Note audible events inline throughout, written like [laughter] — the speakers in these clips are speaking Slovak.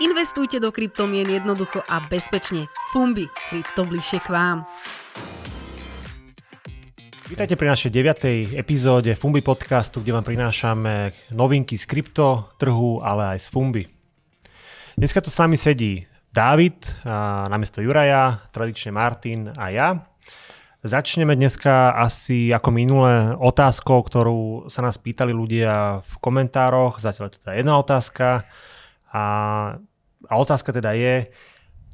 Investujte do kryptomien jednoducho a bezpečne. Fumbi, krypto bližšie k vám. Vítajte pri našej 9. epizóde Fumbi podcastu, kde vám prinášame novinky z krypto trhu, ale aj z Fumbi. Dneska tu s nami sedí Dávid, namiesto Juraja, tradične Martin a ja. Začneme dneska asi ako minulé otázkou, ktorú sa nás pýtali ľudia v komentároch. Zatiaľ je to teda jedna otázka. A, a otázka teda je,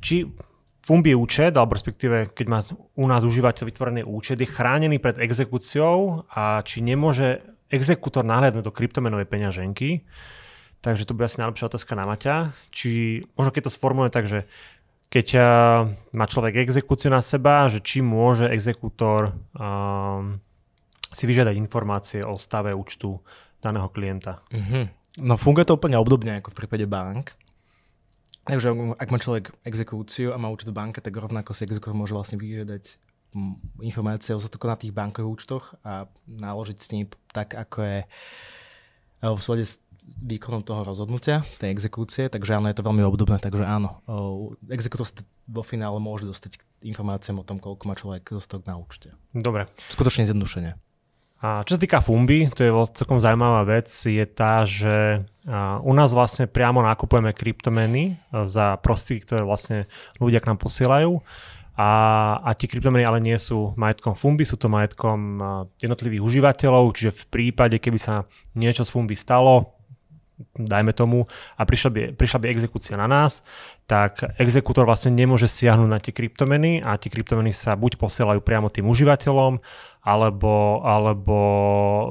či Fumbi účet, alebo respektíve keď má u nás užívateľ vytvorený účet, je chránený pred exekúciou a či nemôže exekútor nahliadnúť do kryptomenovej peňaženky. Takže to bude asi najlepšia otázka na Maťa. Či možno keď to sformuluje tak, že keď uh, má človek exekúciu na seba, že či môže exekútor um, si vyžiadať informácie o stave účtu daného klienta. Mm-hmm. No funguje to úplne obdobne ako v prípade bank. Takže ak má človek exekúciu a má účet v banke, tak rovnako si exekútor môže vlastne vyžiadať informácie o na tých bankových účtoch a naložiť s ním tak, ako je v súlade s výkonom toho rozhodnutia, tej exekúcie, takže áno, je to veľmi obdobné, takže áno, exekútor vo finále môže dostať informáciám o tom, koľko má človek zostal na účte. Dobre. Skutočne zjednodušenie. A čo sa týka Fumbi, to je celkom zaujímavá vec, je tá, že u nás vlastne priamo nakupujeme kryptomeny za prostriedky, ktoré vlastne ľudia k nám posielajú. A, a tie kryptomeny ale nie sú majetkom Fumbi, sú to majetkom jednotlivých užívateľov, čiže v prípade, keby sa niečo z Fumbi stalo, dajme tomu, a prišla by, prišla by exekúcia na nás, tak exekútor vlastne nemôže siahnuť na tie kryptomeny a tie kryptomeny sa buď posielajú priamo tým užívateľom, alebo, alebo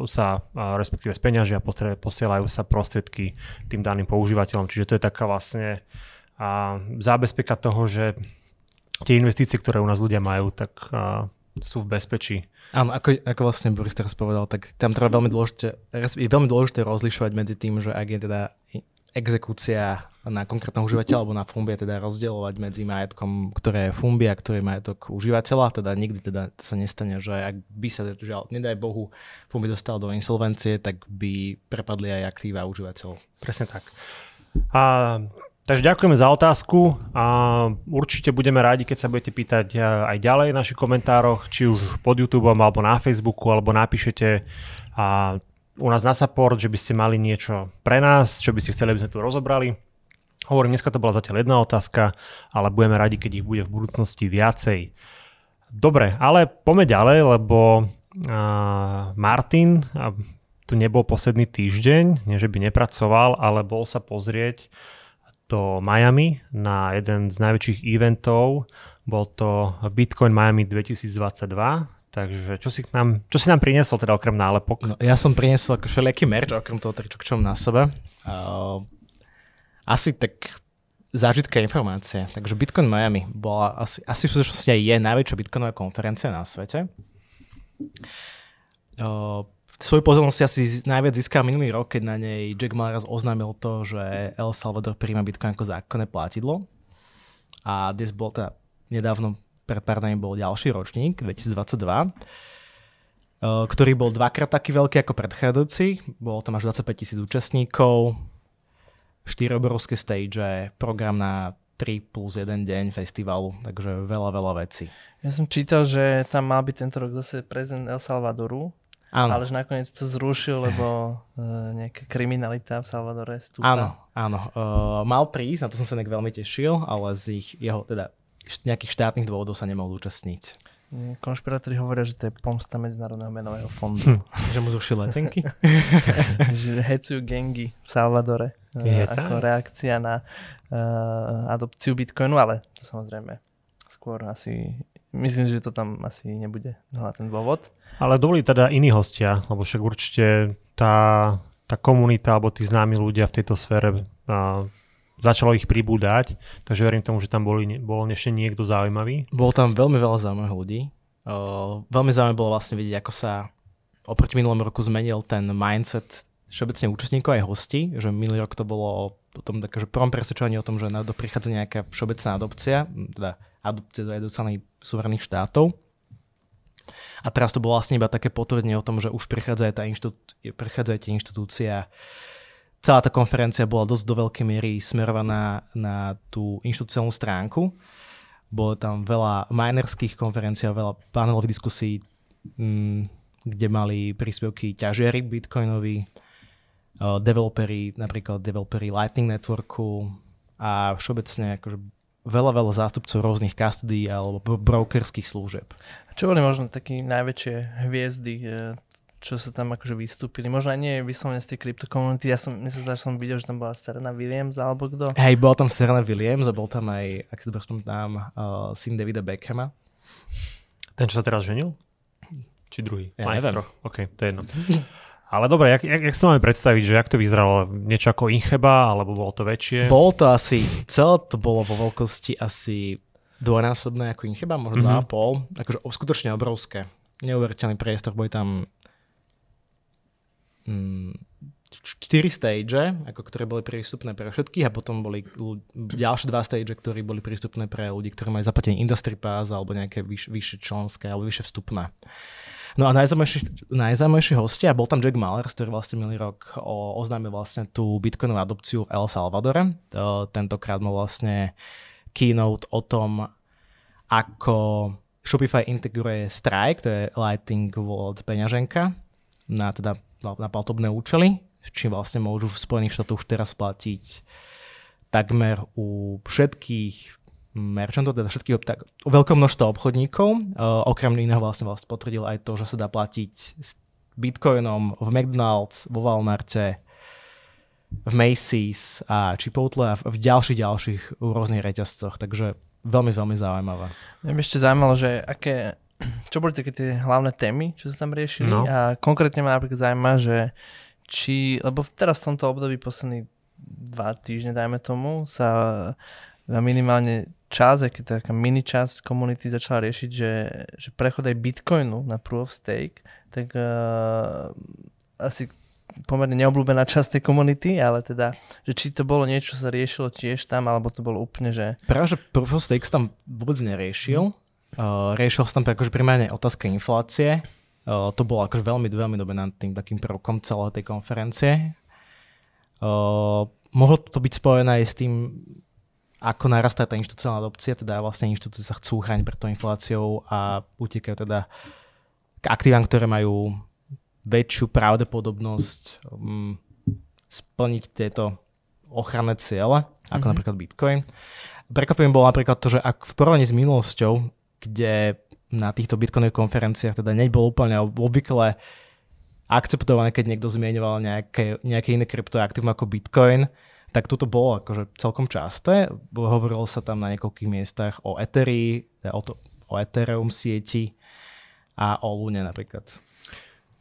sa respektíve z peňažia posielajú sa prostriedky tým daným používateľom. Čiže to je taká vlastne a, zábezpeka toho, že tie investície, ktoré u nás ľudia majú, tak sú v bezpečí. Áno, ako, ako vlastne Boris teraz povedal, tak tam treba veľmi dôležité, je veľmi dôležité rozlišovať medzi tým, že ak je teda exekúcia na konkrétneho užívateľa alebo na Fumbi teda rozdielovať medzi majetkom, ktoré je Fumbi a ktorý je majetok užívateľa. Teda nikdy teda sa nestane, že ak by sa, žiaľ, nedaj Bohu, Fumbi dostal do insolvencie, tak by prepadli aj aktíva užívateľov. Presne tak. A Takže ďakujeme za otázku a určite budeme rádi, keď sa budete pýtať eh, aj ďalej v našich komentároch, či už pod YouTube alebo na Facebooku, alebo napíšete a u nás na support, že by ste mali niečo pre nás, čo by ste chceli, aby sme tu rozobrali. Hovorím, dneska to bola zatiaľ jedna otázka, ale budeme radi, keď ich bude v budúcnosti viacej. Dobre, ale poďme ďalej, lebo uh, Martin uh, tu nebol posledný týždeň, nie že by nepracoval, ale bol sa pozrieť do Miami na jeden z najväčších eventov. Bol to Bitcoin Miami 2022. Takže čo si nám, čo si nám priniesol teda okrem nálepok? No, ja som priniesol ako všelijaký merch, okrem toho tričok, čo mám na sebe. Uh, asi tak zážitká informácie. Takže Bitcoin Miami bola asi, asi v súčasnosti je najväčšia bitcoinová konferencia na svete. Uh, svoju pozornosť asi najviac získal minulý rok, keď na nej Jack Mal raz oznámil to, že El Salvador príjma Bitcoin ako zákonné platidlo. A dnes bol teda nedávno, pred pár dní bol ďalší ročník, 2022, eh, ktorý bol dvakrát taký veľký ako predchádzajúci. Bolo tam až 25 tisíc účastníkov, 4 obrovské stage, program na 3 plus 1 deň festivalu, takže veľa, veľa vecí. Ja som čítal, že tam mal byť tento rok zase prezident El Salvadoru, Áno. Ale že nakoniec to zrušil, lebo uh, nejaká kriminalita v Salvadore stúpa. Áno, áno. Uh, mal prísť, na to som sa nejak veľmi tešil, ale z ich, jeho teda nejakých štátnych dôvodov sa nemohol účastniť. Konšpirátori hovoria, že to je pomsta Medzinárodného menového fondu. Hm. že mu zrušil letenky? [laughs] že hecujú gengy v Salvadore uh, ako reakcia na uh, adopciu Bitcoinu, ale to samozrejme skôr asi myslím, že to tam asi nebude na ten dôvod. Ale dovolí teda iní hostia, lebo však určite tá, tá komunita alebo tí známi ľudia v tejto sfére a, začalo ich pribúdať, takže verím tomu, že tam boli, bol ešte niekto zaujímavý. Bolo tam veľmi veľa zaujímavých ľudí. Uh, veľmi zaujímavé bolo vlastne vidieť, ako sa oproti minulému roku zmenil ten mindset všeobecne účastníkov aj hostí, že minulý rok to bolo o tom také, že prvom presvedčovaní o tom, že na to prichádza nejaká všeobecná adopcia, teda adopcie do jednotlivých suverených štátov. A teraz to bolo vlastne iba také potvrdenie o tom, že už prechádza, tá inštitú, prechádza tie inštitúcia celá tá konferencia bola dosť do veľkej miery smerovaná na tú inštitucionálnu stránku. Bolo tam veľa minerských konferencií, veľa panelových diskusí, mm, kde mali príspevky ťažiari bitcoinovi, developeri, napríklad developeri Lightning Networku a všeobecne akože veľa, veľa zástupcov rôznych custody alebo brokerských služieb. Čo boli možno také najväčšie hviezdy, e, čo sa tam akože vystúpili? Možno aj nie vyslovene z tej kryptokomunity. Ja som, myslím, že som videl, že tam bola Serena Williams alebo kto. Hej, bol tam Serena Williams a bol tam aj, ak si dobre spomínam, uh, syn Davida Beckhama. Ten, čo sa teraz ženil? Či druhý? Ja neviem. OK, to je jedno. [laughs] Ale dobre, jak, jak, jak si máme predstaviť, že jak to vyzeralo? Niečo ako Incheba, alebo bolo to väčšie? Bolo to asi, celé to bolo vo veľkosti asi dvojnásobné ako Incheba, možno mm-hmm. 2,5. Akože skutočne obrovské. Neuveriteľný priestor, boli tam mm, 4 stage, ako ktoré boli prístupné pre všetkých a potom boli ďalšie dva stage, ktoré boli prístupné pre ľudí, ktorí majú zaplatený industry pass alebo nejaké vyš, vyššie členské alebo vyššie vstupné. No a najzaujímavejší, najzaujímavejší hostia, bol tam Jack Mallers, ktorý vlastne minulý rok oznámil vlastne tú bitcoinovú adopciu v El Salvadore. To, tentokrát mal vlastne keynote o tom, ako Shopify integruje Strike, to je Lightning World peňaženka, na, teda, na platobné účely, čím vlastne môžu v Spojených štátoch už teraz platiť takmer u všetkých merchantov, teda všetkých, tak, veľké množstvo obchodníkov. Uh, okrem iného vlastne, vlastne potvrdil aj to, že sa dá platiť s bitcoinom v McDonald's, vo Walmarte, v Macy's a Chipotle a v ďalších ďalších rôznych reťazcoch. Takže veľmi, veľmi zaujímavé. Mňa by ešte zaujímalo, že aké, čo boli také tie hlavné témy, čo sa tam riešili no. a konkrétne ma napríklad zaujíma, že či, lebo teraz v tomto období posledných dva týždne, dajme tomu, sa minimálne čas, aj keď taká mini časť komunity začala riešiť, že, že prechod aj Bitcoinu na Proof of Stake, tak uh, asi pomerne neobľúbená časť tej komunity, ale teda, že či to bolo niečo, čo sa riešilo tiež tam, alebo to bolo úplne, že... Práve, že Proof of Stake tam vôbec neriešil. Mm. Uh, riešil sa tam akože primárne otázka inflácie. Uh, to bolo akože veľmi, veľmi dominantným takým prvkom celej tej konferencie. Uh, mohlo to byť spojené aj s tým ako narastá tá inštitucionálna adopcia, teda vlastne inštitúcie sa chcú chrániť pred tou infláciou a utekajú teda k aktívam, ktoré majú väčšiu pravdepodobnosť um, splniť tieto ochranné ciele, ako mm-hmm. napríklad Bitcoin. Prekvapím bolo napríklad to, že ak v porovnaní s minulosťou, kde na týchto Bitcoinových konferenciách teda nebolo úplne obvykle akceptované, keď niekto zmienoval nejaké, nejaké iné kryptoaktívum ako Bitcoin, tak toto bolo akože celkom časté. Hovorilo sa tam na niekoľkých miestach o Ethereum, teda o, to, o Ethereum sieti a o Lune napríklad.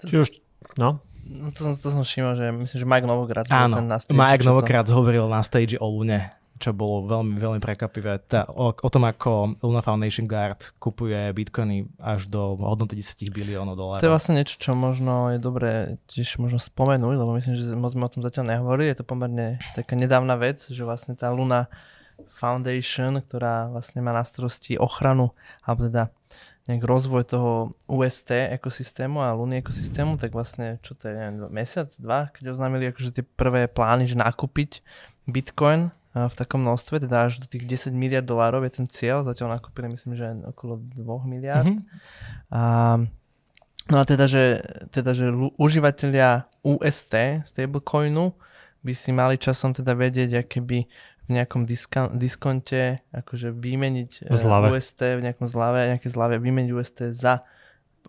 Či už, no. No to som, to som všimol, že myslím, že Mike Novogratz Áno, ten na stage. Mike Novogratz to... hovoril na stage o Lune čo bolo veľmi, veľmi prekvapivé. Tá, o, o tom, ako Luna Foundation Guard kupuje bitcoiny až do hodnoty 10 biliónov dolárov. To je vlastne niečo, čo možno je dobré tiež možno spomenúť, lebo myslím, že moc sme o tom zatiaľ nehovorili. Je to pomerne taká nedávna vec, že vlastne tá Luna Foundation, ktorá vlastne má na starosti ochranu, alebo teda nejak rozvoj toho UST ekosystému a Luny ekosystému, tak vlastne, čo to je, neviem, mesiac, dva, keď oznámili akože tie prvé plány, že nakúpiť Bitcoin v takom množstve, teda až do tých 10 miliard dolárov je ten cieľ, zatiaľ nakúpili myslím, že okolo 2 miliard. Mm-hmm. A, no a teda, že, teda, že užívateľia UST, stablecoinu, by si mali časom teda vedieť, aké by v nejakom diska, diskonte akože vymeniť e, zlave. UST v nejakom zlave, nejaké zlave vymeniť UST za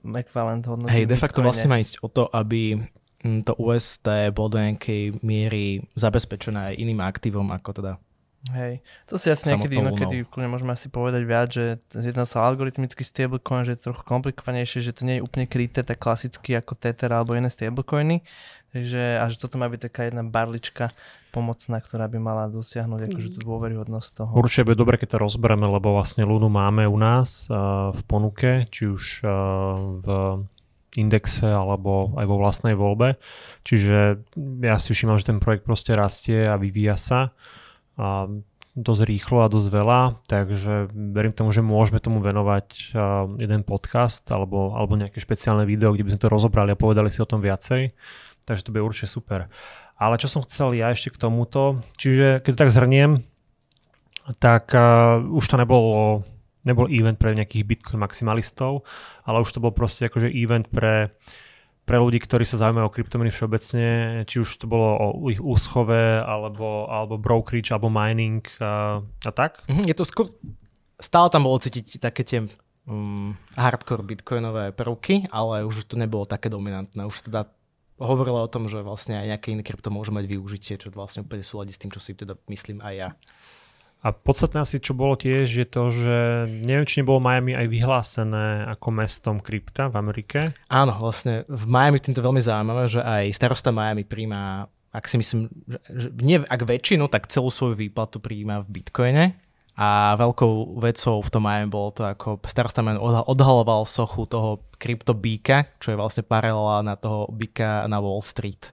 ekvivalent hodnoty Hej, de facto vlastne má ísť o to, aby to UST bolo do nejakej miery zabezpečené aj iným aktívom ako teda Hej, to si asi niekedy, inokedy kľudne môžeme asi povedať viac, že jedná sa algoritmický stablecoin, že je trochu komplikovanejšie, že to nie je úplne kryté tak klasicky ako Tether alebo iné stablecoiny. Takže až toto má byť taká jedna barlička pomocná, ktorá by mala dosiahnuť akože tú dôveryhodnosť toho. Určite bude dobre, keď to rozbereme, lebo vlastne Lunu máme u nás uh, v ponuke, či už uh, v indexe alebo aj vo vlastnej voľbe. Čiže ja si všímam, že ten projekt proste rastie a vyvíja sa a dosť rýchlo a dosť veľa, takže verím tomu, že môžeme tomu venovať jeden podcast alebo, alebo nejaké špeciálne video, kde by sme to rozobrali a povedali si o tom viacej. Takže to bude určite super. Ale čo som chcel ja ešte k tomuto, čiže keď to tak zhrniem, tak uh, už to nebolo, nebol event pre nejakých Bitcoin maximalistov, ale už to bol proste akože event pre, pre ľudí, ktorí sa zaujímajú o kryptomeny všeobecne, či už to bolo o ich úschove, alebo, alebo brokerage, alebo mining a, a tak. Mhm, je to skôr, stále tam bolo cítiť také tie um, hardcore bitcoinové prvky, ale už to nebolo také dominantné. Už teda hovorila o tom, že vlastne aj nejaké iné krypto môže mať využitie, čo vlastne úplne súladí s tým, čo si teda myslím aj ja. A podstatné asi, čo bolo tiež, je to, že neviem, či nebolo Miami aj vyhlásené ako mestom krypta v Amerike. Áno, vlastne v Miami týmto veľmi zaujímavé, že aj starosta Miami príjma, ak si myslím, že, nie ak väčšinu, tak celú svoju výplatu príjma v bitcoine. A veľkou vecou v tom Miami bolo to, ako starosta Miami odhaloval sochu toho kryptobíka, čo je vlastne paralela na toho bíka na Wall Street.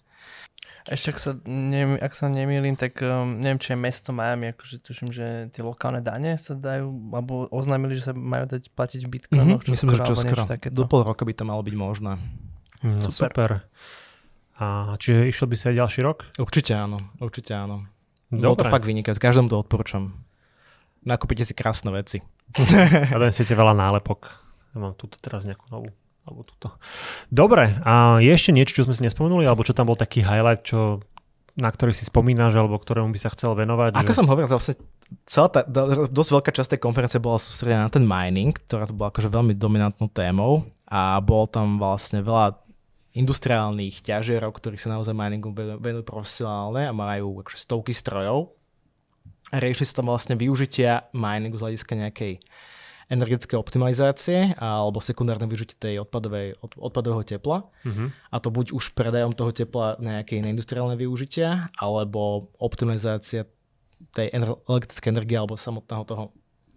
Ešte ak sa, neviem, ak sa nemýlim, tak um, neviem, či je mesto Miami, akože tuším, že tie lokálne dane sa dajú, alebo oznámili, že sa majú dať platiť v bitcoinoch. Mm-hmm, myslím, že čo skoro. Do pol roka by to malo byť možné. Mm, super. super. A čiže išlo by sa aj ďalší rok? Určite áno, určite áno. Dobre. Bolo to fakt vynikajúce, každému to odporúčam. Nakúpite si krásne veci. a donesete veľa nálepok. Ja mám túto teraz nejakú novú. Alebo tuto. Dobre, a je ešte niečo, čo sme si nespomenuli, alebo čo tam bol taký highlight, čo, na ktorý si spomínaš, alebo ktorému by sa chcel venovať? Ako že... som hovoril, vlastne celá tá, dosť veľká časť tej konferencie bola sústredená na ten mining, ktorá to bola akože veľmi dominantnou témou a bolo tam vlastne veľa industriálnych ťažierov, ktorí sa naozaj miningu venujú profesionálne a majú akože stovky strojov. A riešili sa tam vlastne využitia miningu z hľadiska nejakej energetické optimalizácie alebo sekundárne využitie tej odpadovej, od, odpadového tepla. Uh-huh. A to buď už predajom toho tepla na nejaké iné industriálne využitia, alebo optimalizácia tej ener- elektrické energie alebo samotného toho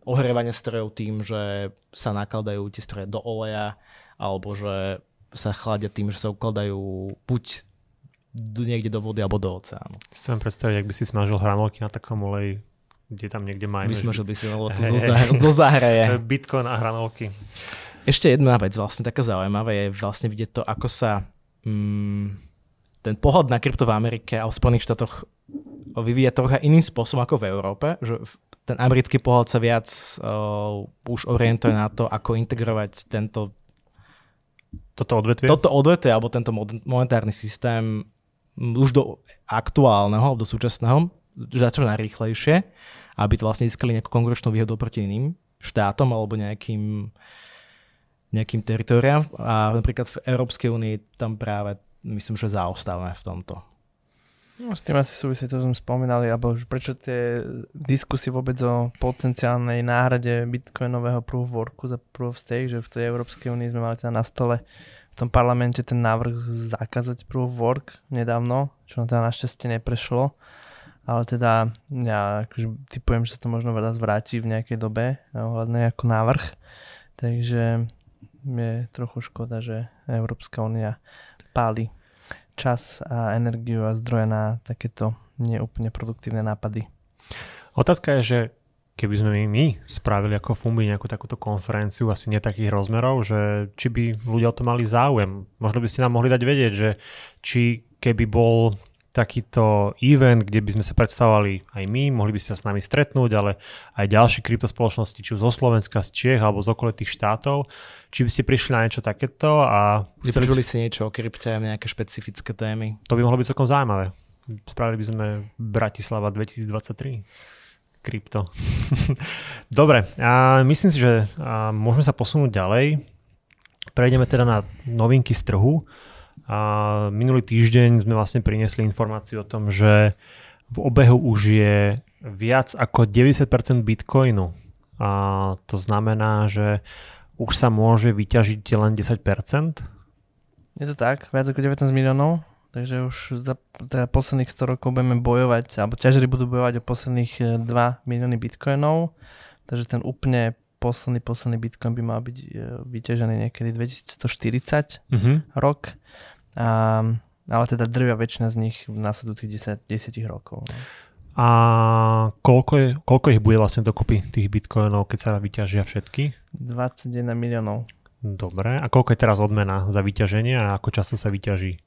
ohrievania strojov tým, že sa nakladajú tie stroje do oleja, alebo že sa chladia tým, že sa ukladajú buď niekde do vody alebo do oceánu. Chcem predstaviť, ak by si smažil hranolky na takom oleji kde tam niekde majú. Vysmažil by si, lebo to [laughs] zo, zah- zo zahraje. [laughs] Bitcoin a hranolky. Ešte jedna vec, vlastne taká zaujímavá, je vlastne vidieť to, ako sa mm, ten pohľad na krypto v Amerike a v Spojených štátoch vyvíja trocha iným spôsobom ako v Európe, že ten americký pohľad sa viac uh, už orientuje na to, ako integrovať tento toto odvetvie? Toto odvetvie, alebo tento monetárny systém už do aktuálneho, do súčasného, za čo najrýchlejšie, aby to vlastne získali nejakú konkurenčnú výhodu proti iným štátom alebo nejakým, nejakým teritoriám. A napríklad v Európskej únii tam práve myslím, že zaostávame v tomto. No, s tým asi súvisí to, čo sme spomínali, alebo prečo tie diskusie vôbec o potenciálnej náhrade bitcoinového proof of worku za proof of stake, že v tej Európskej únii sme mali teda na stole v tom parlamente ten návrh zakázať proof of work nedávno, čo nám teda našťastie neprešlo ale teda ja akože typujem, že sa to možno raz vráti v nejakej dobe ohľadne ako návrh, takže je trochu škoda, že Európska únia páli čas a energiu a zdroje na takéto neúplne produktívne nápady. Otázka je, že keby sme my spravili ako Fumbi nejakú takúto konferenciu, asi nie takých rozmerov, že či by ľudia o to mali záujem. Možno by ste nám mohli dať vedieť, že či keby bol takýto event, kde by sme sa predstavovali aj my, mohli by ste sa s nami stretnúť, ale aj ďalšie kryptospoločnosti, či už zo Slovenska, z Čiech alebo z okolitých štátov, či by ste prišli na niečo takéto a... Vypočuli si niečo o krypte a nejaké špecifické témy? To by mohlo byť celkom zaujímavé. Spravili by sme Bratislava 2023 krypto. [laughs] Dobre, a myslím si, že môžeme sa posunúť ďalej. Prejdeme teda na novinky z trhu. A minulý týždeň sme vlastne priniesli informáciu o tom, že v obehu už je viac ako 90% bitcoinu. A to znamená, že už sa môže vyťažiť len 10%? Je to tak, viac ako 19 miliónov, takže už za teda posledných 100 rokov budeme bojovať, alebo ťažeri budú bojovať o posledných 2 e, milióny bitcoinov, takže ten úplne posledný, posledný bitcoin by mal byť e, vyťažený niekedy 2140 mm-hmm. rok. A, ale teda drvia väčšina z nich v následujúcich 10, 10 rokov. No. A koľko, je, koľko ich bude vlastne dokopy tých bitcoinov, keď sa vyťažia všetky? 21 miliónov. Dobre. A koľko je teraz odmena za vyťaženie a ako často sa vyťaží?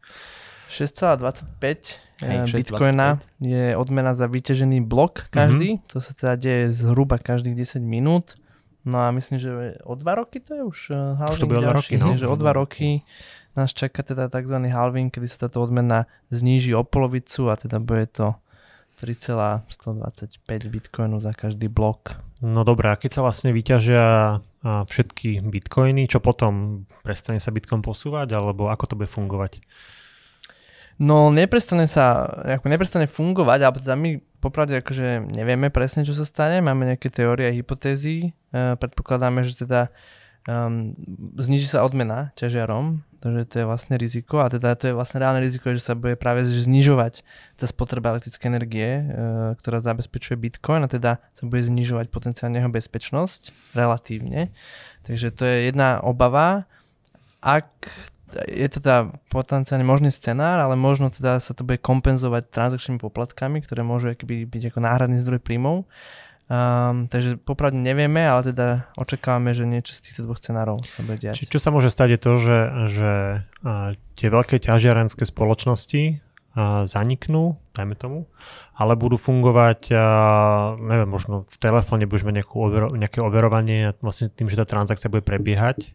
6,25 hey, bitcoina je odmena za vyťažený blok každý. Mm-hmm. To sa teda deje zhruba každých 10 minút. No a myslím, že o dva roky to je už halving už to ďalší, roky, no. že o dva roky nás čaká teda tzv. halving, kedy sa táto odmena zníži o polovicu a teda bude to 3,125 bitcoinu za každý blok. No dobré, a keď sa vlastne vyťažia všetky bitcoiny, čo potom prestane sa bitcoin posúvať, alebo ako to bude fungovať? No neprestane sa, ako neprestane fungovať, ale teda my popravde akože nevieme presne, čo sa stane, máme nejaké teórie a hypotézy, e, predpokladáme, že teda um, zniží sa odmena ťažiarom, takže to je vlastne riziko. A teda to je vlastne reálne riziko, že sa bude práve znižovať tá spotreba elektrické energie, uh, ktorá zabezpečuje Bitcoin. A teda sa bude znižovať potenciálne jeho bezpečnosť relatívne. Takže to je jedna obava. Ak je to teda potenciálne možný scenár, ale možno teda sa to bude kompenzovať transakčnými poplatkami, ktoré môžu byť ako náhradný zdroj príjmov. Um, takže popravde nevieme, ale teda očakávame, že niečo z týchto dvoch scenárov sa bude diať. Či, čo sa môže stať je to, že, že uh, tie veľké ťažiarenské spoločnosti uh, zaniknú, dajme tomu, ale budú fungovať, uh, neviem, možno v telefóne budeš mať nejakú overo, nejaké overovanie vlastne tým, že tá transakcia bude prebiehať,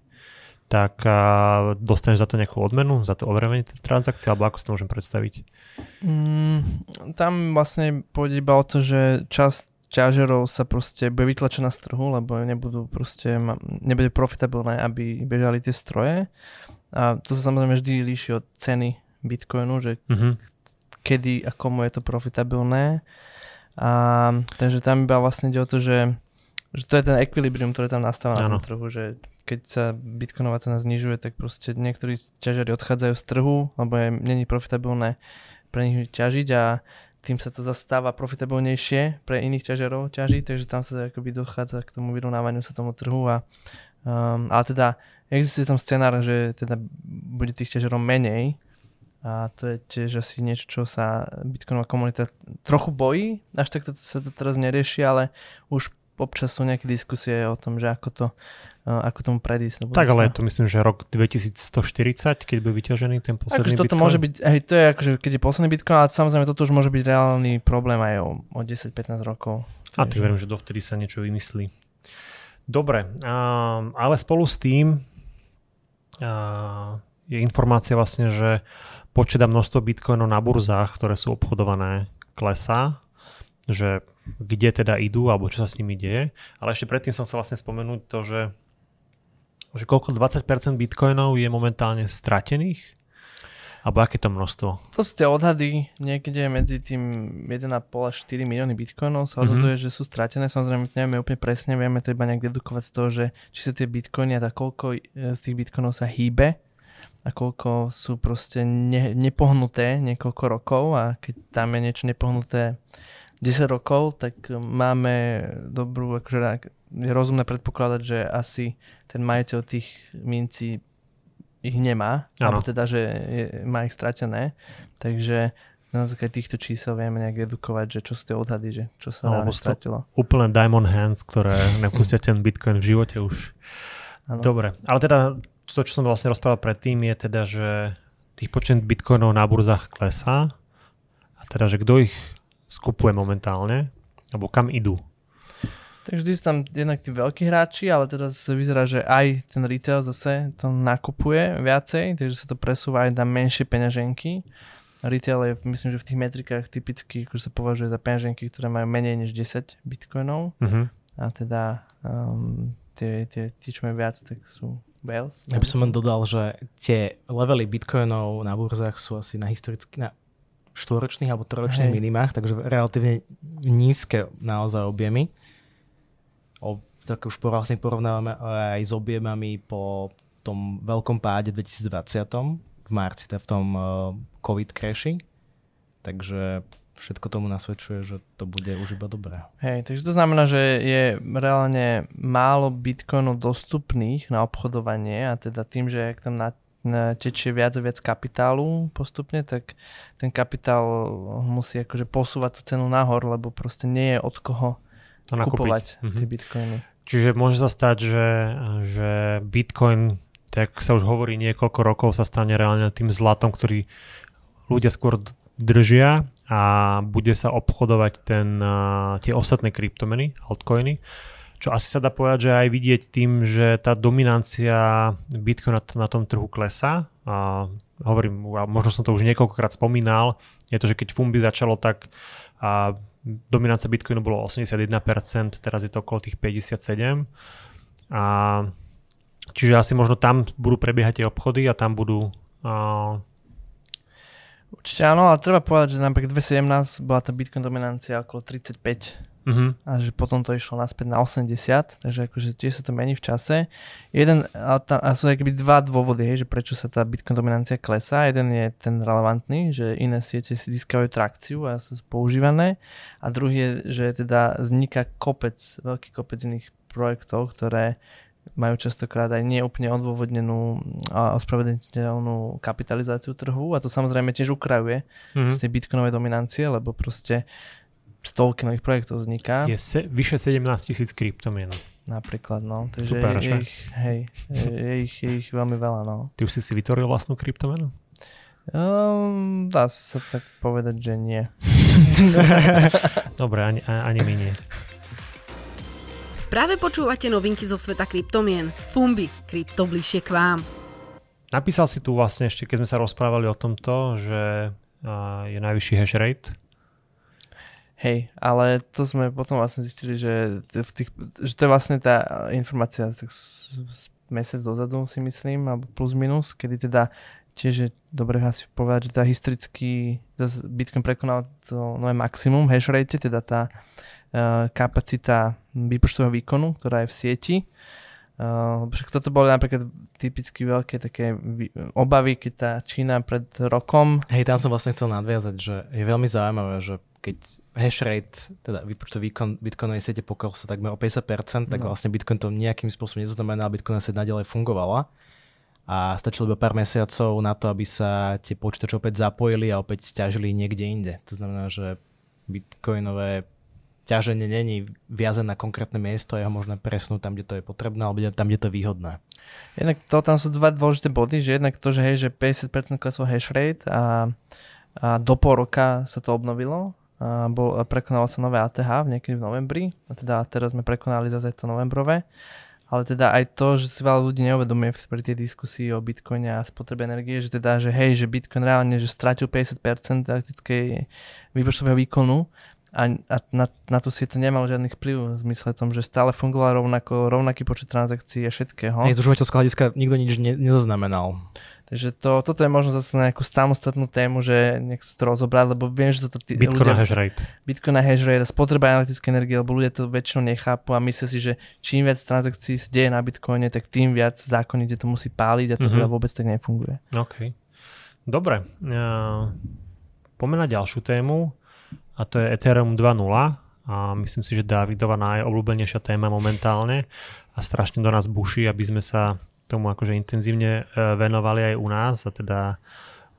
tak uh, dostaneš za to nejakú odmenu, za to overovanie tej transakcie, alebo ako si to môžem predstaviť? Mm, tam vlastne pôjde iba o to, že časť ťažerov sa proste bude vytlačená z trhu, lebo nebudú proste, nebude profitabilné, aby bežali tie stroje. A to sa samozrejme vždy líši od ceny Bitcoinu, že mm-hmm. kedy a komu je to profitabilné. A, takže tam iba vlastne ide o to, že, že to je ten ekvilibrium, ktoré tam nastáva na trhu, že keď sa bitcoinová cena znižuje, tak proste niektorí ťažiari odchádzajú z trhu, lebo je, není profitabilné pre nich ťažiť a tým sa to zastáva profitabilnejšie pre iných ťažerov ťaží, takže tam sa akoby dochádza k tomu vyrovnávaniu sa tomu trhu a um, ale teda existuje tam scenár, že teda bude tých ťažerov menej a to je tiež asi niečo, čo sa Bitcoinová komunita trochu bojí, až tak to sa to teraz nerieši, ale už občas sú nejaké diskusie o tom, že ako to ako tomu predísť. Tak ale to myslím, že rok 2140, keď bude vyťažený ten posledný akože toto Bitcoin. môže byť, hej, to je akože, keď je posledný Bitcoin, ale samozrejme toto už môže byť reálny problém aj o, o 10-15 rokov. A ty verím, že dovtedy sa niečo vymyslí. Dobre, um, ale spolu s tým uh, je informácia vlastne, že počet a množstvo bitcoinov na burzách, ktoré sú obchodované, klesá, že kde teda idú alebo čo sa s nimi deje. Ale ešte predtým som chcel vlastne spomenúť to, že že koľko 20% bitcoinov je momentálne stratených? Alebo aké to množstvo? To sú tie odhady, niekde medzi tým 1,5 až 4 milióny bitcoinov sa odhaduje, mm-hmm. že sú stratené. Samozrejme, to nevieme úplne presne, vieme to iba nejak dedukovať z toho, že či sa tie bitcoiny a koľko e, z tých bitcoinov sa hýbe a koľko sú proste ne, nepohnuté niekoľko rokov a keď tam je niečo nepohnuté 10 rokov, tak máme dobrú akože je rozumné predpokladať, že asi ten majiteľ tých mincí ich nemá, ano. alebo teda, že je, má ich stratené. Takže na základe týchto čísel vieme nejak edukovať, že čo sú tie odhady, že čo sa no, stratilo. Úplne diamond hands, ktoré [laughs] nepustia ten bitcoin v živote už. Ano. Dobre, ale teda to, čo som vlastne rozprával predtým, je teda, že tých počet bitcoinov na burzách klesá a teda, že kto ich skupuje momentálne, alebo kam idú. Takže vždy sú tam jednak tí veľkí hráči, ale teraz vyzerá, že aj ten retail zase to nakupuje viacej, takže sa to presúva aj na menšie peňaženky. Retail je, myslím, že v tých metrikách typicky akože sa považuje za peňaženky, ktoré majú menej než 10 bitcoinov. Uh-huh. A teda um, tie, tie, tie, čo majú viac, tak sú whales. Ja by som len dodal, že tie levely bitcoinov na burzách sú asi na historicky, na štvoročných alebo trojročných minimách, takže relatívne nízke naozaj objemy o, tak už vlastne porovnávame aj s objemami po tom veľkom páde 2020 v marci, teda v tom uh, COVID crashi. Takže všetko tomu nasvedčuje, že to bude už iba dobré. Hej, takže to znamená, že je reálne málo bitcoinov dostupných na obchodovanie a teda tým, že ak tam na tečie viac a viac kapitálu postupne, tak ten kapitál musí akože posúvať tú cenu nahor, lebo proste nie je od koho to kupovať mm-hmm. tie bitcoiny. Čiže môže sa stať, že, že Bitcoin, tak sa už hovorí niekoľko rokov, sa stane reálne tým zlatom, ktorý ľudia skôr držia a bude sa obchodovať ten, tie ostatné kryptomeny, altcoiny, čo asi sa dá povedať, že aj vidieť tým, že tá dominancia Bitcoin na, tom trhu klesá. A hovorím, možno som to už niekoľkokrát spomínal, je to, že keď Fumbi začalo, tak a dominancia Bitcoinu bolo 81%, teraz je to okolo tých 57%. A, čiže asi možno tam budú prebiehať tie obchody a tam budú a, Určite áno, ale treba povedať, že napríklad 2017 bola tá Bitcoin dominancia okolo 35 Uh-huh. A že potom to išlo naspäť na 80, takže akože tiež sa to mení v čase. Jeden, a, tam, a sú akby dva dôvody, hej, že prečo sa tá Bitcoin dominancia klesá. Jeden je ten relevantný, že iné siete si získajú trakciu a sú používané. A druhý je, že teda vzniká kopec, veľký kopec iných projektov, ktoré majú častokrát aj neúplne odôvodnenú a ospravedlniteľnú kapitalizáciu trhu a to samozrejme tiež ukrajuje mm-hmm. z tej bitcoinovej dominancie, lebo proste stovky nových projektov vzniká. Je se, vyše 17 tisíc kryptomien. Napríklad, no. Takže Super, je, je, ich, hej, je, ich, je ich veľmi veľa, no. Ty už si si vytvoril vlastnú kryptomenu? Um, dá sa tak povedať, že nie. [laughs] Dobre, ani, ani my nie. Práve počúvate novinky zo sveta kryptomien. Fumbi, krypto bližšie k vám. Napísal si tu vlastne ešte, keď sme sa rozprávali o tomto, že je najvyšší hash rate Hej, ale to sme potom vlastne zistili, že, v tých, že to je vlastne tá informácia tak mesiac dozadu si myslím, alebo plus minus, kedy teda tiež je dobre asi povedať, že tá historicky Bitcoin prekonal to nové maximum hash rate, teda tá uh, kapacita výpočtového výkonu, ktorá je v sieti. Uh, však toto boli napríklad typicky veľké také obavy, keď tá Čína pred rokom... Hej, tam som vlastne chcel nadviazať, že je veľmi zaujímavé, že keď hash rate, teda výpočtový výkon bitcoinovej siete sa takmer o 50%, tak no. vlastne Bitcoin to nejakým spôsobom nezaznamená, Bitcoin sa naďalej fungovala. A stačilo by pár mesiacov na to, aby sa tie počítače opäť zapojili a opäť ťažili niekde inde. To znamená, že bitcoinové ťaženie není viazené na konkrétne miesto a je ho možné presnúť tam, kde to je potrebné, alebo tam, kde to je výhodné. Jednak to, tam sú dva dôležité body, že jednak to, že, hej, že 50% klesol hash rate a, a do pol roka sa to obnovilo bol, prekonalo sa nové ATH v niekedy v novembri, a teda teraz sme prekonali zase to novembrové, ale teda aj to, že si veľa ľudí neuvedomuje pri tej diskusii o Bitcoine a spotrebe energie, že teda, že hej, že Bitcoin reálne, že stratil 50% elektrickej výpočtového výkonu a, a na, na tú si to nemalo žiadny vplyv v zmysle tom, že stále fungoval rovnako, rovnaký počet transakcií a všetkého. Nie, z užívateľského hľadiska nikto nič ne, nezaznamenal. Takže to, toto je možno zase na nejakú samostatnú tému, že nech sa to rozobrať, lebo viem, že toto tí, Bitcoin ľudia, hash rate. Bitcoin na hash rate a spotreba analytickej energie, lebo ľudia to väčšinou nechápu a myslia si, že čím viac transakcií sa deje na Bitcoine, tak tým viac zákonite to musí páliť a to mm-hmm. teda vôbec tak nefunguje. OK. Dobre. Uh, poďme na ďalšiu tému a to je Ethereum 2.0 a myslím si, že Davidova najobľúbenejšia téma momentálne a strašne do nás buší, aby sme sa tomu akože intenzívne e, venovali aj u nás a teda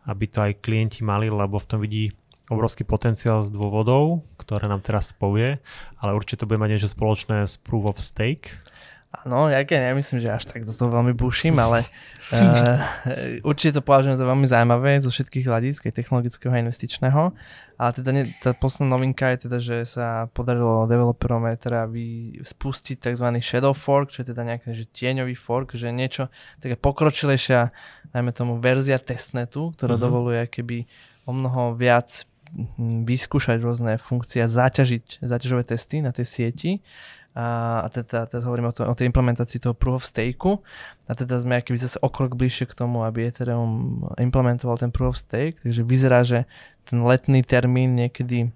aby to aj klienti mali, lebo v tom vidí obrovský potenciál z dôvodov, ktoré nám teraz povie, ale určite to bude mať niečo spoločné s Proof of Stake. Áno, ja keď nemyslím, že až tak do toho veľmi buším, ale uh, [laughs] určite to považujem za veľmi zaujímavé zo všetkých hľadisk, aj technologického a investičného. Ale teda ne, tá posledná novinka je teda, že sa podarilo developerom teda vy spustiť tzv. shadow fork, čo je teda nejaký že tieňový fork, že niečo také pokročilejšia, najmä tomu verzia testnetu, ktorá uh-huh. dovoluje keby o mnoho viac vyskúšať rôzne funkcie a zaťažiť záťažové testy na tej sieti a teda teraz hovoríme o, to, o tej implementácii toho proof of stake a teda sme akýby zase o krok bližšie k tomu, aby Ethereum implementoval ten proof of stake, takže vyzerá, že ten letný termín niekedy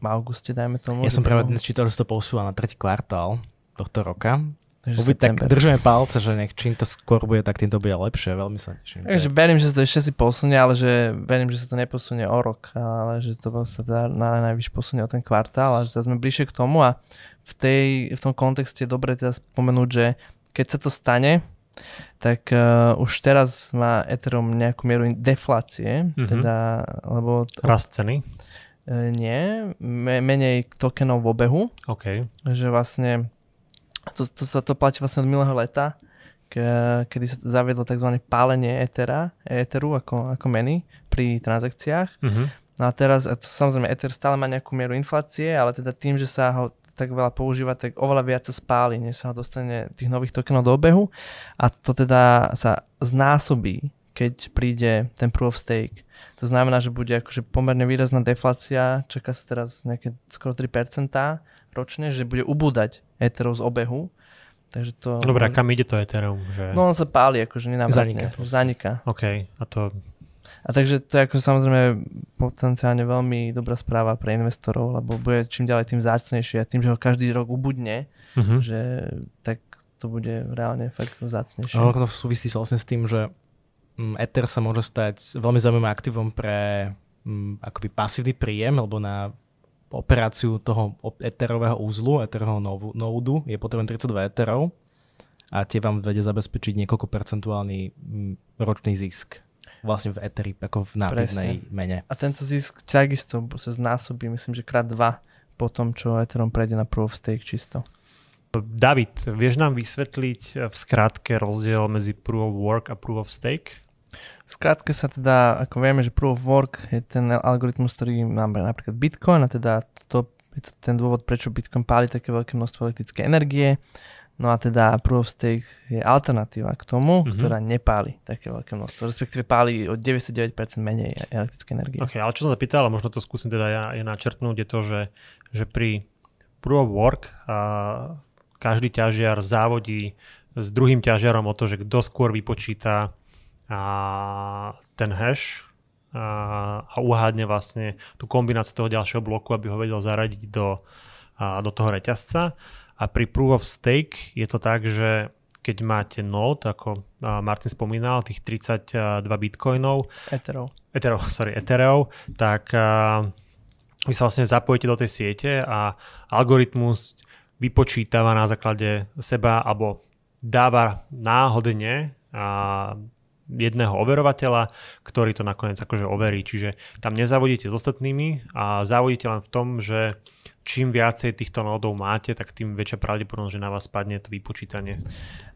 v auguste, dajme tomu. Ja som práve dnes čítal, že to posúva na tretí kvartál tohto roka, Takže Uby, tak držíme palce, že nech čím to skôr bude, tak tým to bude lepšie. Veľmi sa teším. Takže verím, že sa to ešte si posunie, ale že verím, že sa to neposunie o rok, ale že to sa teda na najvyššie posunie o ten kvartál, ale že teda sme bližšie k tomu a v, tej, v tom kontexte je dobre teda spomenúť, že keď sa to stane, tak uh, už teraz má Ethereum nejakú mieru deflácie, mm-hmm. teda, lebo... Rast ceny? Uh, nie, me, menej tokenov v obehu. OK. Že vlastne to, to sa to platí vlastne od minulého leta, kedy sa zaviedlo tzv. pálenie Ethera, Etheru ako, ako meny pri transakciách. Uh-huh. No a teraz, a to, samozrejme, Ether stále má nejakú mieru inflácie, ale teda tým, že sa ho tak veľa používa, tak oveľa viac sa spáli, než sa dostane tých nových tokenov do obehu. A to teda sa znásobí, keď príde ten proof of stake. To znamená, že bude akože pomerne výrazná deflácia, čaká sa teraz nejaké skoro 3% ročne, že bude ubúdať Etherov z obehu Takže to... Dobre, a kam ide to Ethereum? Že... No on sa páli, akože nenávratne. Zaniká. Zaniká. OK, a to... A takže to je ako samozrejme potenciálne veľmi dobrá správa pre investorov, lebo bude čím ďalej tým zácnejšie a tým, že ho každý rok ubudne, uh-huh. že tak to bude reálne fakt zácnejšie. A to súvisí vlastne s tým, že Ether sa môže stať veľmi zaujímavým aktívom pre m, mm, akoby pasívny príjem, alebo na operáciu toho eterového úzlu, eterového nódu je potrebné 32 eterov a tie vám vedia zabezpečiť niekoľko percentuálny mm, ročný zisk vlastne v eteri, ako v náprednej mene. A tento zisk takisto sa znásobí, myslím, že krát dva po tom, čo Ethereum prejde na Proof of Stake čisto. David, vieš nám vysvetliť v skratke rozdiel medzi Proof of Work a Proof of Stake? Skrátke sa teda, ako vieme, že Proof of Work je ten algoritmus, ktorý máme napríklad Bitcoin a teda to je to ten dôvod, prečo Bitcoin páli také veľké množstvo elektrické energie. No a teda Proof of Stake je alternatíva k tomu, mm-hmm. ktorá nepáli také veľké množstvo, respektíve páli o 99% menej elektrické energie. Ok, ale čo sa pýtal, a možno to skúsim teda ja, ja načrtnúť, je to, že, že pri Proof of Work a každý ťažiar závodí s druhým ťažiarom o to, že kto skôr vypočíta a ten hash a, a uhádne vlastne tú kombináciu toho ďalšieho bloku, aby ho vedel zaradiť do, a, do toho reťazca. A pri Proof of Stake je to tak, že keď máte node, ako Martin spomínal, tých 32 bitcoinov. Etherov. Etherov, [laughs] sorry, Etherov, tak a, vy sa vlastne zapojíte do tej siete a algoritmus vypočítava na základe seba alebo dáva náhodne a jedného overovateľa, ktorý to nakoniec akože overí. Čiže tam nezavodíte s ostatnými a závodíte len v tom, že čím viacej týchto nódov máte, tak tým väčšia pravdepodobnosť, že na vás spadne to vypočítanie.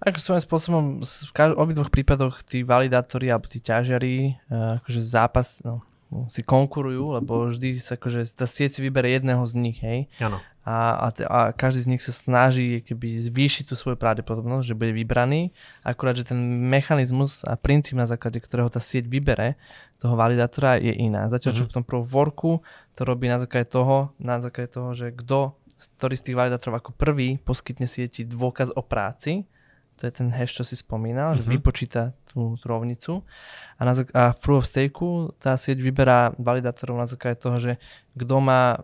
Ako svojím spôsobom v obidvoch prípadoch tí validátori alebo tí ťažiari eh, akože zápas, no, si konkurujú, lebo vždy sa akože tá sieť si vybere jedného z nich, hej. Áno. A, a, a každý z nich sa snaží keby zvýšiť tú svoju pravdepodobnosť, že bude vybraný. Akurát, že ten mechanizmus a princíp, na základe ktorého tá sieť vybere toho validátora je iná. Zatiaľ, mm-hmm. čo mhm. v tom prvom worku to robí na základe toho, na základe toho, že kto, ktorý z tých validátorov ako prvý poskytne sieti dôkaz o práci, to je ten hash, čo si spomínal, mm-hmm. že mhm. vypočíta tú, tú rovnicu. A, na, a v Proof of Stake tá sieť vyberá validátorov na základe toho, že kto má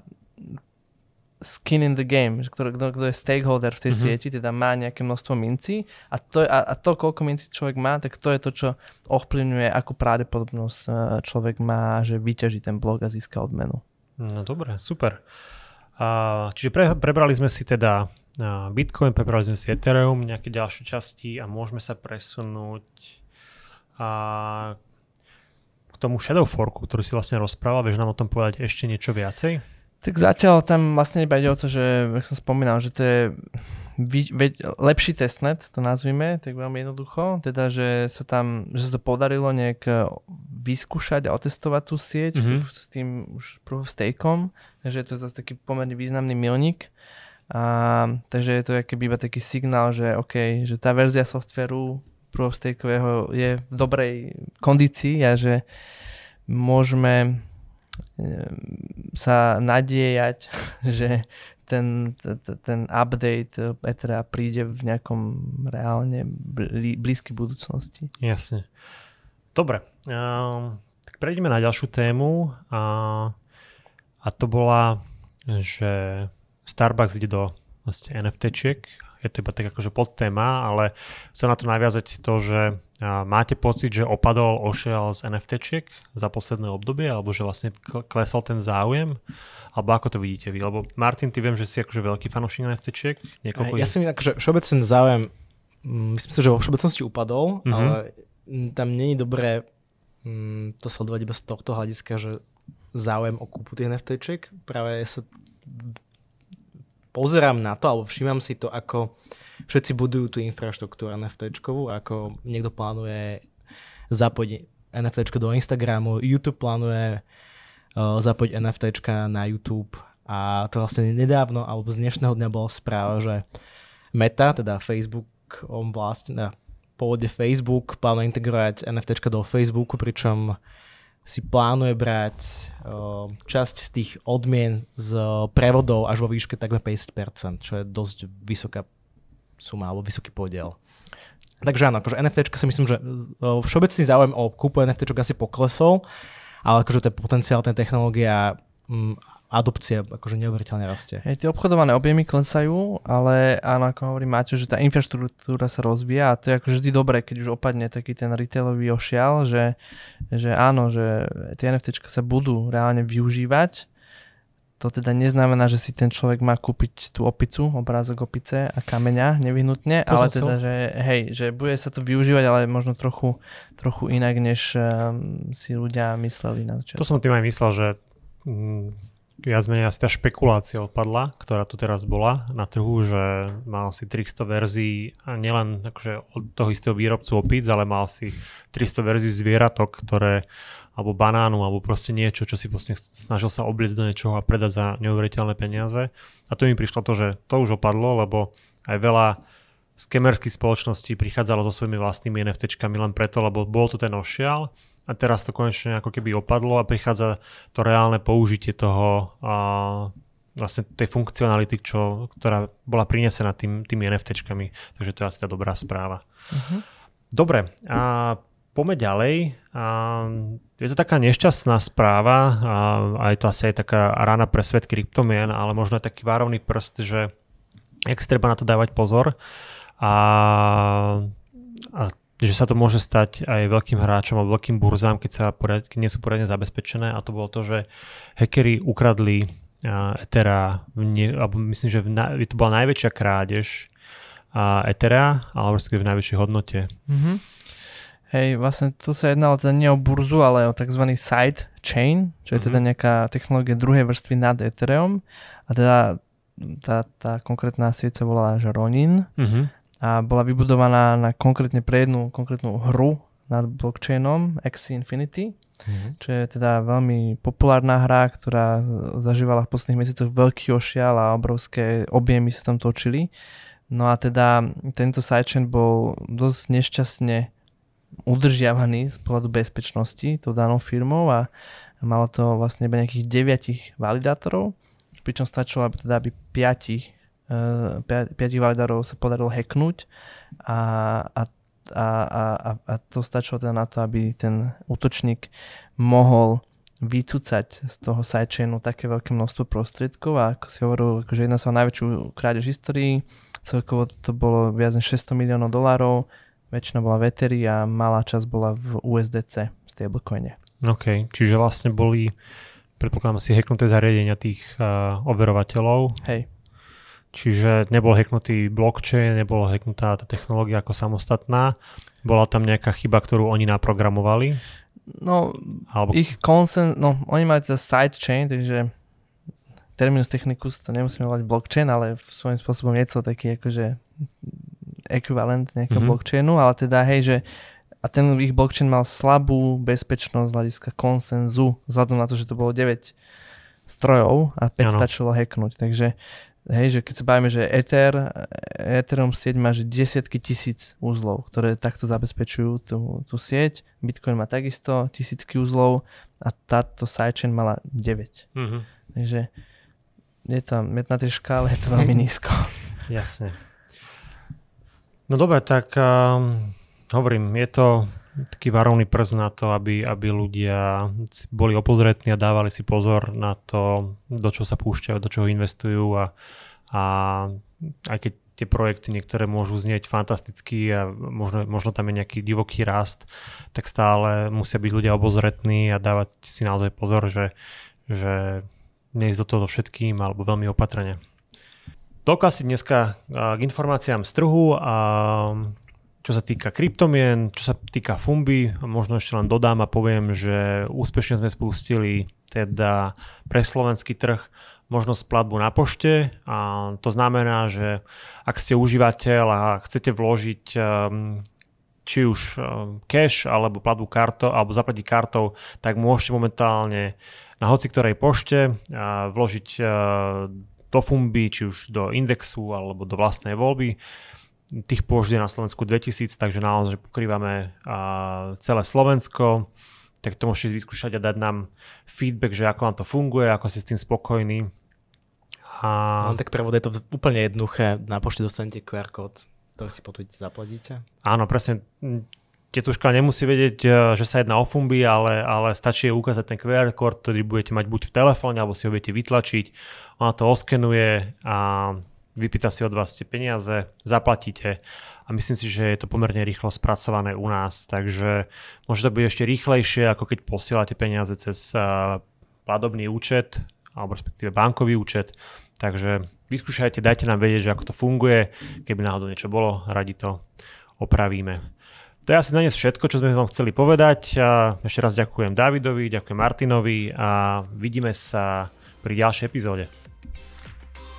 skin in the game, kto, kto, kto je stakeholder v tej mm-hmm. sieti, teda má nejaké množstvo minci a to, a, a to, koľko minci človek má, tak to je to, čo ovplyvňuje, akú pravdepodobnosť e, človek má, že vyťaží ten blok a získa odmenu. No dobre, super. A, čiže pre, prebrali sme si teda Bitcoin, prebrali sme si Ethereum, nejaké ďalšie časti a môžeme sa presunúť a k tomu Shadow Forku, ktorý si vlastne rozprával, vieš nám o tom povedať ešte niečo viacej? Tak zatiaľ tam vlastne iba ide o to, že, ako som spomínal, že to je vy, ve, lepší testnet, to nazvime, tak veľmi jednoducho, teda, že sa tam, že sa to podarilo nejak e, vyskúšať a otestovať tú sieť mm-hmm. s tým už proof of stakeom, takže je to zase taký pomerne významný milník. A, takže je to keby iba taký signál, že OK, že tá verzia softveru proof of stakeového je v dobrej kondícii a že môžeme sa nadiejať, [laughs] že ten, ten update Petra príde v nejakom reálne blízkej budúcnosti. Jasne. Dobre, um, tak prejdeme na ďalšiu tému a, a to bola, že Starbucks ide do vlastne NFTčiek. Je to iba tak akože podtéma, ale chcem na to naviazať to, že máte pocit, že opadol, ošiel z NFTčiek za posledné obdobie, alebo že vlastne klesol ten záujem? Alebo ako to vidíte vy? Lebo Martin, ty viem, že si akože veľký fanúšik NFTčiek. Ja si myslím, akože všeobecný záujem, mm, myslím si, že vo všeobecnosti upadol, mm-hmm. ale tam není dobré mm, to sledovať iba z tohto hľadiska, že záujem o kúpu tých NFTčiek. Práve sa pozerám na to, alebo všímam si to ako všetci budujú tú infraštruktúru nft ako niekto plánuje zapojiť NFT do Instagramu, YouTube plánuje uh, zapojiť NFT na YouTube. A to vlastne nedávno, alebo z dnešného dňa bola správa, že Meta, teda Facebook, on vlastne, pôvode Facebook plánuje integrovať NFT do Facebooku, pričom si plánuje brať uh, časť z tých odmien z prevodov až vo výške takmer 50%, čo je dosť vysoká suma alebo vysoký podiel. Takže áno, akože NFT si myslím, že uh, všeobecný záujem o kúpu NFT asi poklesol, ale akože ten potenciál, ten technológia um, adopcia akože neuveriteľne rastie. Hej, tie obchodované objemy klesajú, ale áno, ako hovorí Maťo, že tá infraštruktúra sa rozvíja a to je akože vždy dobré, keď už opadne taký ten retailový ošial, že, že áno, že tie NFT sa budú reálne využívať. To teda neznamená, že si ten človek má kúpiť tú opicu, obrázok opice a kameňa nevyhnutne, to ale teda, že hej, že bude sa to využívať, ale možno trochu, trochu inak, než um, si ľudia mysleli na začiatku. To som tým aj myslel, že mm, viac menej asi tá špekulácia odpadla, ktorá tu teraz bola na trhu, že mal si 300 verzií a nielen akože od toho istého výrobcu opíc, ale mal si 300 verzií zvieratok, ktoré alebo banánu, alebo proste niečo, čo si proste snažil sa obliecť do niečoho a predať za neuveriteľné peniaze. A to mi prišlo to, že to už opadlo, lebo aj veľa skemerských spoločností prichádzalo so svojimi vlastnými NFTčkami len preto, lebo bol to ten ošial a teraz to konečne ako keby opadlo a prichádza to reálne použitie toho a vlastne tej funkcionality, čo, ktorá bola prinesená tým, tými NFTčkami. Takže to je asi tá dobrá správa. Uh-huh. Dobre, a poďme ďalej. A je to taká nešťastná správa a aj to asi aj taká rána pre svet kryptomien, ale možno aj taký várovný prst, že jak si treba na to dávať pozor. A, a že sa to môže stať aj veľkým hráčom alebo veľkým burzám, keď, sa poriad, keď nie sú poriadne zabezpečené a to bolo to, že hackeri ukradli uh, Ethera, nie, alebo myslím, že v na, to bola najväčšia krádež uh, Ethera, alebo v najväčšej hodnote. Mm-hmm. Hej, vlastne tu sa jednalo teda nie o burzu, ale o tzv. side chain, čo je mm-hmm. teda nejaká technológia druhej vrstvy nad Ethereum. A teda tá, tá konkrétna sieť sa volá že Ronin. Mm-hmm a bola vybudovaná na konkrétne pre jednu konkrétnu hru nad blockchainom Axie Infinity, mm-hmm. čo je teda veľmi populárna hra, ktorá zažívala v posledných mesiacoch veľký ošial a obrovské objemy sa tam točili. No a teda tento sidechain bol dosť nešťastne udržiavaný z pohľadu bezpečnosti tou danou firmou a malo to vlastne iba nejakých 9 validátorov, pričom stačilo, aby teda aby 5 5 validárov sa podarilo hacknúť a, a, a, a, a to stačilo teda na to, aby ten útočník mohol vycúcať z toho sidechainu také veľké množstvo prostriedkov a ako si hovoril, akože jedna sa o najväčšiu krádež histórii, celkovo to bolo viac než 600 miliónov dolárov, väčšina bola v Etheri a malá časť bola v USDC stablecoine. OK, čiže vlastne boli predpokladám si hacknuté zariadenia tých uh, overovateľov. Hej. Čiže nebol hacknutý blockchain, nebola hacknutá tá technológia ako samostatná. Bola tam nejaká chyba, ktorú oni naprogramovali? No, Alebo... ich konsen, no, oni mali teda sidechain, takže terminus technicus to nemusíme volať blockchain, ale v svojím spôsobom je to taký akože ekvivalent nejakého mm-hmm. blockchainu, ale teda hej, že a ten ich blockchain mal slabú bezpečnosť z hľadiska konsenzu, vzhľadom na to, že to bolo 9 strojov a 5 ano. stačilo hacknúť. Takže Hej, že keď sa bavíme, že Ether, Ethereum sieť má že desiatky tisíc úzlov, ktoré takto zabezpečujú tú, tú sieť. Bitcoin má takisto tisícky úzlov a táto sidechain mala 9. Mm-hmm. Takže je to, na tej škále je to veľmi [laughs] nízko. Jasne. No dobre, tak um, hovorím, je to taký varovný prst na to, aby, aby ľudia boli opozretní a dávali si pozor na to, do čo sa púšťajú, do čoho investujú a, a aj keď tie projekty niektoré môžu znieť fantasticky a možno, možno tam je nejaký divoký rast, tak stále musia byť ľudia obozretní a dávať si naozaj pozor, že, že neísť do toho všetkým alebo veľmi opatrne. Toľko asi dneska k informáciám z trhu a čo sa týka kryptomien, čo sa týka Fumby, možno ešte len dodám a poviem, že úspešne sme spustili teda pre slovenský trh možnosť platbu na pošte a to znamená, že ak ste užívateľ a chcete vložiť um, či už um, cash alebo platbu kartou alebo zaplatiť kartou, tak môžete momentálne na hoci ktorej pošte uh, vložiť do Fumby, či už do indexu alebo do vlastnej voľby. Tých pošt je na Slovensku 2000, takže naozaj pokrývame uh, celé Slovensko tak to môžete vyskúšať a dať nám feedback, že ako vám to funguje, ako ste s tým spokojní. A... No, tak prevod je to úplne jednoduché. Na pošte dostanete QR kód, ktorý si potom zaplatíte. Áno, presne. Tetuška nemusí vedieť, e, že sa jedná o fumby, ale, ale stačí ukázať ten QR kód, ktorý budete mať buď v telefóne, alebo si ho budete vytlačiť. Ona to oskenuje a vypýta si od vás tie peniaze, zaplatíte a myslím si, že je to pomerne rýchlo spracované u nás, takže možno to bude ešte rýchlejšie, ako keď posielate peniaze cez platobný účet alebo respektíve bankový účet. Takže vyskúšajte, dajte nám vedieť, že ako to funguje. Keby náhodou niečo bolo, radi to opravíme. To je asi na dnes všetko, čo sme vám chceli povedať. A ešte raz ďakujem Davidovi, ďakujem Martinovi a vidíme sa pri ďalšej epizóde.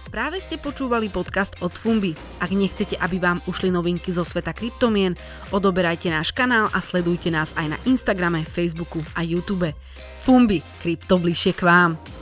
Práve ste počúvali podcast od Fumbi. Ak nechcete, aby vám ušli novinky zo sveta kryptomien, odoberajte náš kanál a sledujte nás aj na Instagrame, Facebooku a YouTube. Fumbi, krypto bližšie k vám.